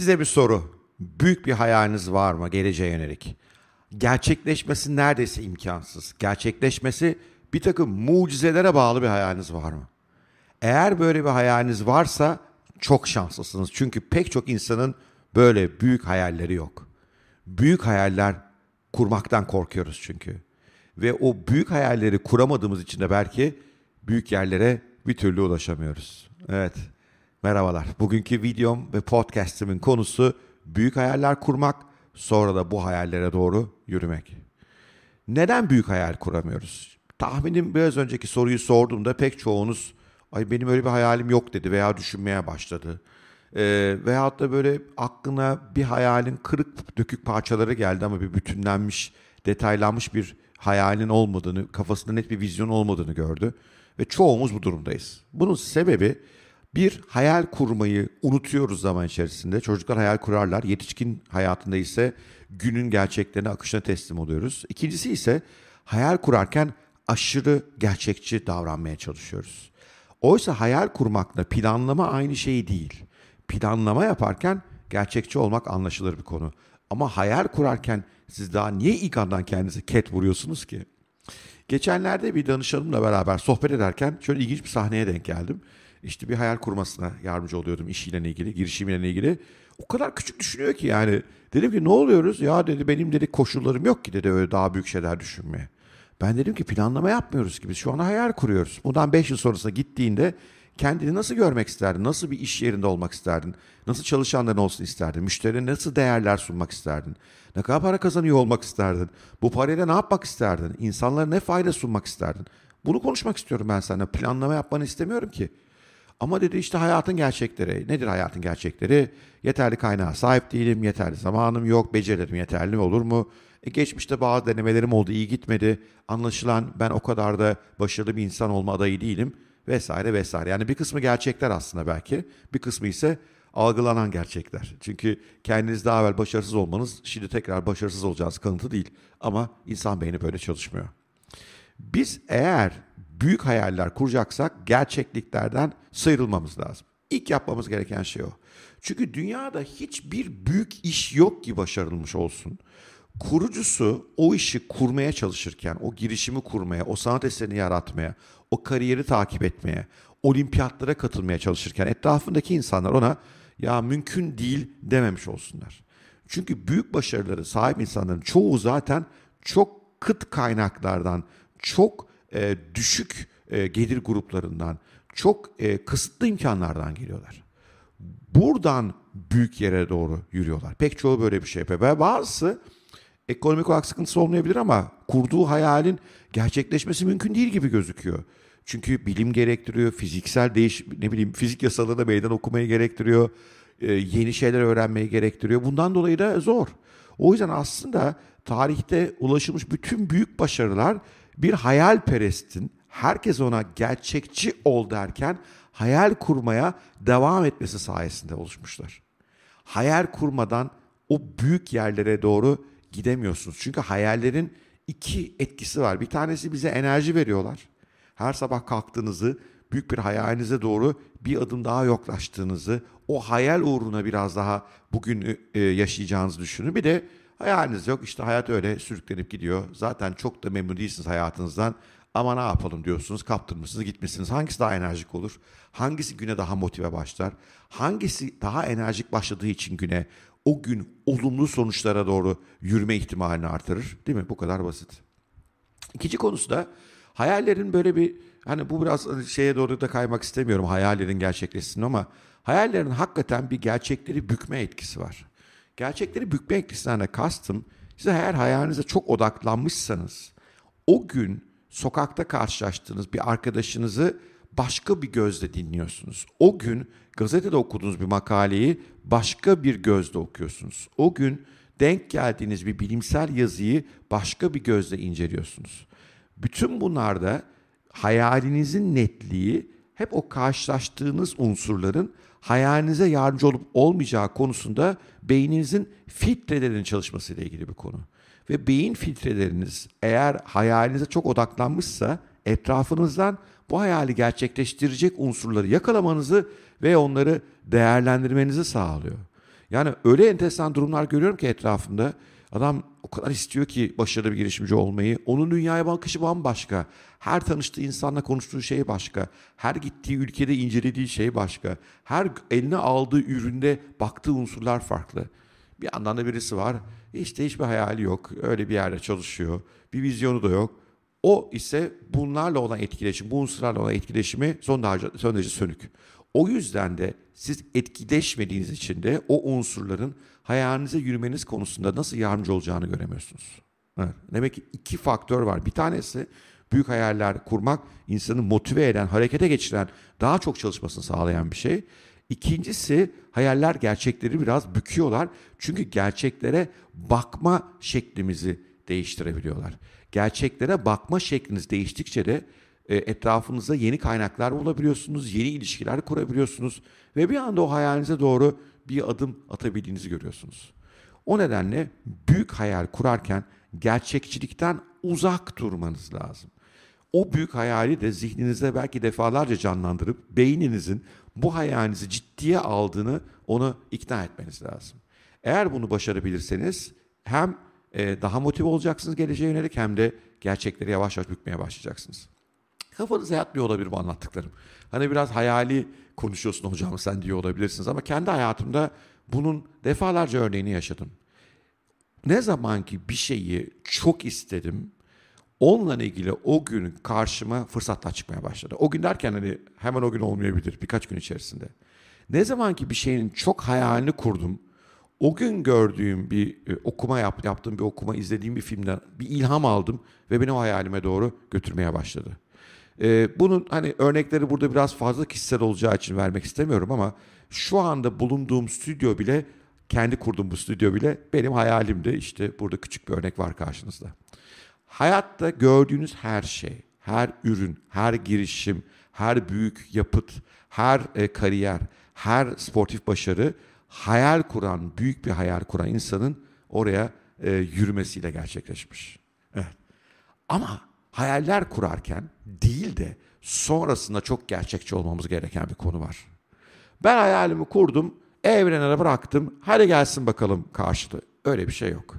Size bir soru. Büyük bir hayaliniz var mı geleceğe yönelik? Gerçekleşmesi neredeyse imkansız. Gerçekleşmesi bir takım mucizelere bağlı bir hayaliniz var mı? Eğer böyle bir hayaliniz varsa çok şanslısınız. Çünkü pek çok insanın böyle büyük hayalleri yok. Büyük hayaller kurmaktan korkuyoruz çünkü. Ve o büyük hayalleri kuramadığımız için de belki büyük yerlere bir türlü ulaşamıyoruz. Evet. Merhabalar. Bugünkü videom ve podcast'imin konusu büyük hayaller kurmak, sonra da bu hayallere doğru yürümek. Neden büyük hayal kuramıyoruz? Tahminim biraz önceki soruyu sorduğumda pek çoğunuz ay benim öyle bir hayalim yok dedi veya düşünmeye başladı. Ee, veyahut da böyle aklına bir hayalin kırık dökük parçaları geldi ama bir bütünlenmiş, detaylanmış bir hayalin olmadığını, kafasında net bir vizyon olmadığını gördü. Ve çoğumuz bu durumdayız. Bunun sebebi bir hayal kurmayı unutuyoruz zaman içerisinde. Çocuklar hayal kurarlar. Yetişkin hayatında ise günün gerçeklerine, akışına teslim oluyoruz. İkincisi ise hayal kurarken aşırı gerçekçi davranmaya çalışıyoruz. Oysa hayal kurmakla planlama aynı şey değil. Planlama yaparken gerçekçi olmak anlaşılır bir konu. Ama hayal kurarken siz daha niye ilk andan kendinize ket vuruyorsunuz ki? Geçenlerde bir danışanımla beraber sohbet ederken şöyle ilginç bir sahneye denk geldim. İşte bir hayal kurmasına yardımcı oluyordum işiyle ilgili, girişimiyle ilgili. O kadar küçük düşünüyor ki yani. Dedim ki ne oluyoruz? Ya dedi benim dedi koşullarım yok ki dedi öyle daha büyük şeyler düşünmeye. Ben dedim ki planlama yapmıyoruz gibi. Şu an hayal kuruyoruz. Bundan 5 yıl sonrasına gittiğinde kendini nasıl görmek isterdin? Nasıl bir iş yerinde olmak isterdin? Nasıl çalışanların olsun isterdin? Müşterine nasıl değerler sunmak isterdin? Ne kadar para kazanıyor olmak isterdin? Bu parayla ne yapmak isterdin? İnsanlara ne fayda sunmak isterdin? Bunu konuşmak istiyorum ben sana. Planlama yapmanı istemiyorum ki. Ama dedi işte hayatın gerçekleri. Nedir hayatın gerçekleri? Yeterli kaynağa sahip değilim, yeterli zamanım yok, becerilerim yeterli olur mu? E geçmişte bazı denemelerim oldu, iyi gitmedi. Anlaşılan ben o kadar da başarılı bir insan olma adayı değilim vesaire vesaire. Yani bir kısmı gerçekler aslında belki, bir kısmı ise algılanan gerçekler. Çünkü kendiniz daha evvel başarısız olmanız şimdi tekrar başarısız olacağınız kanıtı değil. Ama insan beyni böyle çalışmıyor. Biz eğer büyük hayaller kuracaksak gerçekliklerden sıyrılmamız lazım. İlk yapmamız gereken şey o. Çünkü dünyada hiçbir büyük iş yok ki başarılmış olsun. Kurucusu o işi kurmaya çalışırken, o girişimi kurmaya, o sanat eserini yaratmaya, o kariyeri takip etmeye, olimpiyatlara katılmaya çalışırken etrafındaki insanlar ona ya mümkün değil dememiş olsunlar. Çünkü büyük başarıları sahip insanların çoğu zaten çok kıt kaynaklardan, çok e, düşük e, gelir gruplarından, çok e, kısıtlı imkanlardan geliyorlar. Buradan büyük yere doğru yürüyorlar. Pek çoğu böyle bir şey yapıyor. Ve bazısı ekonomik olarak sıkıntısı olmayabilir ama kurduğu hayalin gerçekleşmesi mümkün değil gibi gözüküyor. Çünkü bilim gerektiriyor, fiziksel değiş ne bileyim fizik yasalarına meydan okumayı gerektiriyor, e, yeni şeyler öğrenmeyi gerektiriyor. Bundan dolayı da zor. O yüzden aslında tarihte ulaşılmış bütün büyük başarılar bir hayalperestin herkes ona gerçekçi ol derken hayal kurmaya devam etmesi sayesinde oluşmuşlar. Hayal kurmadan o büyük yerlere doğru gidemiyorsunuz. Çünkü hayallerin iki etkisi var. Bir tanesi bize enerji veriyorlar. Her sabah kalktığınızı, büyük bir hayalinize doğru bir adım daha yaklaştığınızı, o hayal uğruna biraz daha bugün e, yaşayacağınızı düşünün. Bir de hayaliniz yok. İşte hayat öyle sürüklenip gidiyor. Zaten çok da memnun değilsiniz hayatınızdan. Ama ne yapalım diyorsunuz, kaptırmışsınız, gitmişsiniz. Hangisi daha enerjik olur? Hangisi güne daha motive başlar? Hangisi daha enerjik başladığı için güne o gün olumlu sonuçlara doğru yürüme ihtimalini artırır? Değil mi? Bu kadar basit. İkinci konusu da hayallerin böyle bir hani bu biraz şeye doğru da kaymak istemiyorum hayallerin gerçekleşsin ama hayallerin hakikaten bir gerçekleri bükme etkisi var. Gerçekleri bükme etkisinden de kastım siz eğer hayalinize çok odaklanmışsanız o gün sokakta karşılaştığınız bir arkadaşınızı başka bir gözle dinliyorsunuz. O gün gazetede okuduğunuz bir makaleyi başka bir gözle okuyorsunuz. O gün denk geldiğiniz bir bilimsel yazıyı başka bir gözle inceliyorsunuz. Bütün bunlarda hayalinizin netliği hep o karşılaştığınız unsurların hayalinize yardımcı olup olmayacağı konusunda beyninizin filtrelerinin çalışmasıyla ilgili bir konu. Ve beyin filtreleriniz eğer hayalinize çok odaklanmışsa etrafınızdan bu hayali gerçekleştirecek unsurları yakalamanızı ve onları değerlendirmenizi sağlıyor. Yani öyle enteresan durumlar görüyorum ki etrafımda. Adam o kadar istiyor ki başarılı bir girişimci olmayı. Onun dünyaya bakışı bambaşka. Her tanıştığı insanla konuştuğu şey başka. Her gittiği ülkede incelediği şey başka. Her eline aldığı üründe baktığı unsurlar farklı. Bir yandan da birisi var. İşte hiçbir hayali yok. Öyle bir yerde çalışıyor. Bir vizyonu da yok. O ise bunlarla olan etkileşim, bu unsurlarla olan etkileşimi son derece, son derece sönük. O yüzden de siz etkileşmediğiniz için de o unsurların hayalinize yürümeniz konusunda nasıl yardımcı olacağını göremiyorsunuz. Evet. Demek ki iki faktör var. Bir tanesi büyük hayaller kurmak insanı motive eden, harekete geçiren, daha çok çalışmasını sağlayan bir şey. İkincisi hayaller gerçekleri biraz büküyorlar. Çünkü gerçeklere bakma şeklimizi değiştirebiliyorlar. Gerçeklere bakma şekliniz değiştikçe de e, etrafınızda yeni kaynaklar bulabiliyorsunuz, yeni ilişkiler kurabiliyorsunuz ve bir anda o hayalinize doğru bir adım atabildiğinizi görüyorsunuz. O nedenle büyük hayal kurarken gerçekçilikten uzak durmanız lazım. O büyük hayali de zihninizde belki defalarca canlandırıp beyninizin bu hayalinizi ciddiye aldığını onu ikna etmeniz lazım. Eğer bunu başarabilirseniz hem e, daha motive olacaksınız geleceğe yönelik hem de gerçekleri yavaş yavaş bükmeye başlayacaksınız. Kafanıza yatmıyor olabilir bu anlattıklarım. Hani biraz hayali konuşuyorsun hocam sen diyor olabilirsiniz ama kendi hayatımda bunun defalarca örneğini yaşadım. Ne zaman ki bir şeyi çok istedim, onunla ilgili o gün karşıma fırsatlar çıkmaya başladı. O gün derken hani hemen o gün olmayabilir birkaç gün içerisinde. Ne zaman ki bir şeyin çok hayalini kurdum, o gün gördüğüm bir e, okuma yap, yaptığım bir okuma, izlediğim bir filmden bir ilham aldım ve beni o hayalime doğru götürmeye başladı. Ee, bunun hani örnekleri burada biraz fazla kişisel olacağı için vermek istemiyorum ama şu anda bulunduğum stüdyo bile kendi kurduğum bu stüdyo bile benim hayalimdi. İşte burada küçük bir örnek var karşınızda. Hayatta gördüğünüz her şey, her ürün, her girişim, her büyük yapıt, her e, kariyer, her sportif başarı hayal kuran, büyük bir hayal kuran insanın oraya e, yürümesiyle gerçekleşmiş. Evet. Ama hayaller kurarken değil de sonrasında çok gerçekçi olmamız gereken bir konu var. Ben hayalimi kurdum, evrene bıraktım, hadi gelsin bakalım karşılığı. Öyle bir şey yok.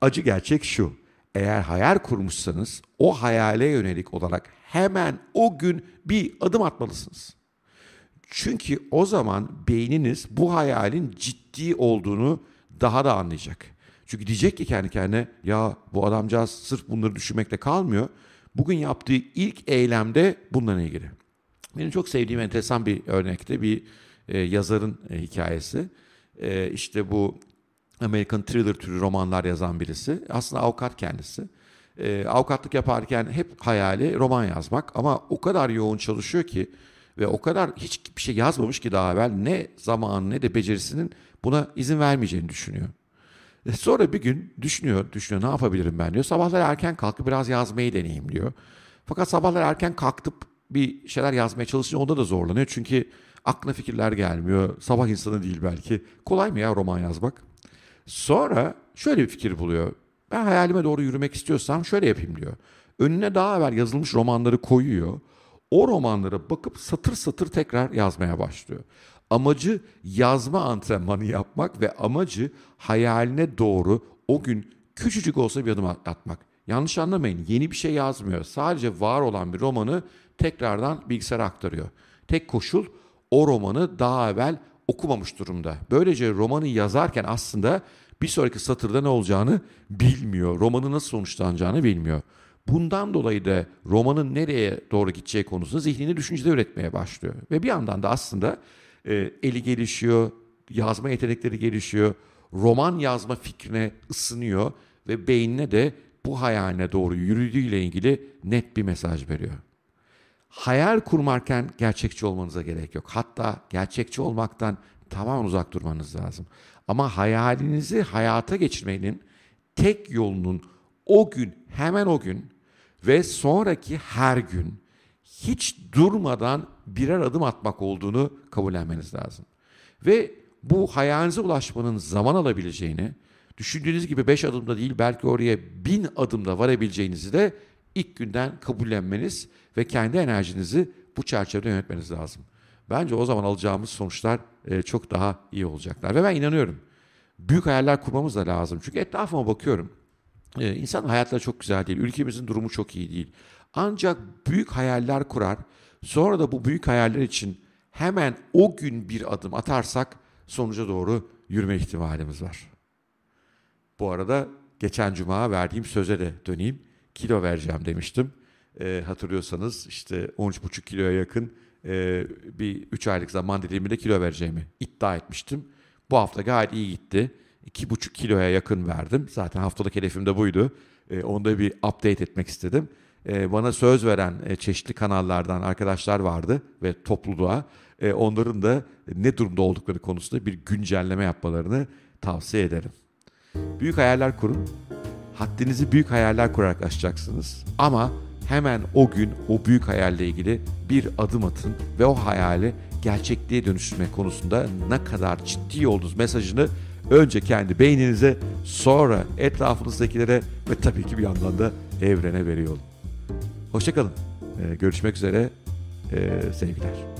Acı gerçek şu, eğer hayal kurmuşsanız o hayale yönelik olarak hemen o gün bir adım atmalısınız. Çünkü o zaman beyniniz bu hayalin ciddi olduğunu daha da anlayacak. Çünkü diyecek ki kendi kendine ya bu adamcağız sırf bunları düşünmekle kalmıyor. Bugün yaptığı ilk eylemde bununla ilgili. Benim çok sevdiğim enteresan bir örnekte bir e, yazarın e, hikayesi. E, işte bu American thriller türü romanlar yazan birisi. Aslında avukat kendisi. E, avukatlık yaparken hep hayali roman yazmak ama o kadar yoğun çalışıyor ki ve o kadar hiçbir şey yazmamış ki daha evvel ne zaman ne de becerisinin buna izin vermeyeceğini düşünüyor. E sonra bir gün düşünüyor, düşünüyor ne yapabilirim ben diyor. Sabahlar erken kalkıp biraz yazmayı deneyeyim diyor. Fakat sabahlar erken kalkıp bir şeyler yazmaya çalışınca onda da zorlanıyor. Çünkü aklına fikirler gelmiyor. Sabah insanı değil belki. Kolay mı ya roman yazmak? Sonra şöyle bir fikir buluyor. Ben hayalime doğru yürümek istiyorsam şöyle yapayım diyor. Önüne daha evvel yazılmış romanları koyuyor. O romanlara bakıp satır satır tekrar yazmaya başlıyor. Amacı yazma antrenmanı yapmak ve amacı hayaline doğru o gün küçücük olsa bir adım atmak. Yanlış anlamayın yeni bir şey yazmıyor. Sadece var olan bir romanı tekrardan bilgisayara aktarıyor. Tek koşul o romanı daha evvel okumamış durumda. Böylece romanı yazarken aslında bir sonraki satırda ne olacağını bilmiyor. Romanı nasıl sonuçlanacağını bilmiyor. Bundan dolayı da romanın nereye doğru gideceği konusunda zihnini düşünceler üretmeye başlıyor. Ve bir yandan da aslında e, eli gelişiyor, yazma yetenekleri gelişiyor, roman yazma fikrine ısınıyor ve beynine de bu hayaline doğru yürüdüğüyle ilgili net bir mesaj veriyor. Hayal kurmarken gerçekçi olmanıza gerek yok. Hatta gerçekçi olmaktan tamamen uzak durmanız lazım. Ama hayalinizi hayata geçirmenin tek yolunun o gün, hemen o gün ve sonraki her gün hiç durmadan birer adım atmak olduğunu kabullenmeniz lazım. Ve bu hayalinize ulaşmanın zaman alabileceğini, düşündüğünüz gibi beş adımda değil belki oraya bin adımda varabileceğinizi de ilk günden kabullenmeniz ve kendi enerjinizi bu çerçevede yönetmeniz lazım. bence o zaman alacağımız sonuçlar e, çok daha iyi olacaklar. Ve ben inanıyorum. Büyük hayaller kurmamız da lazım. Çünkü etrafıma bakıyorum. E, insan hayatları çok güzel değil. Ülkemizin durumu çok iyi değil. Ancak büyük hayaller kurar. Sonra da bu büyük hayaller için hemen o gün bir adım atarsak sonuca doğru yürüme ihtimalimiz var. Bu arada geçen cuma verdiğim söze de döneyim. Kilo vereceğim demiştim. E, hatırlıyorsanız işte 13,5 kiloya yakın e, bir 3 aylık zaman diliminde kilo vereceğimi iddia etmiştim. Bu hafta gayet iyi gitti. 2,5 kiloya yakın verdim. Zaten haftalık hedefim de buydu. E, onu da bir update etmek istedim. E, bana söz veren e, çeşitli kanallardan arkadaşlar vardı ve topluluğa. E, onların da ne durumda oldukları konusunda bir güncelleme yapmalarını tavsiye ederim. Büyük hayaller kurun. Haddinizi büyük hayaller kurarak aşacaksınız. Ama hemen o gün o büyük hayalle ilgili bir adım atın ve o hayali gerçekliğe dönüştürme konusunda ne kadar ciddi olduğunuz mesajını önce kendi beyninize sonra etrafınızdakilere ve tabii ki bir yandan da evrene veriyor olun. Hoşçakalın. Ee, görüşmek üzere. Ee, sevgiler.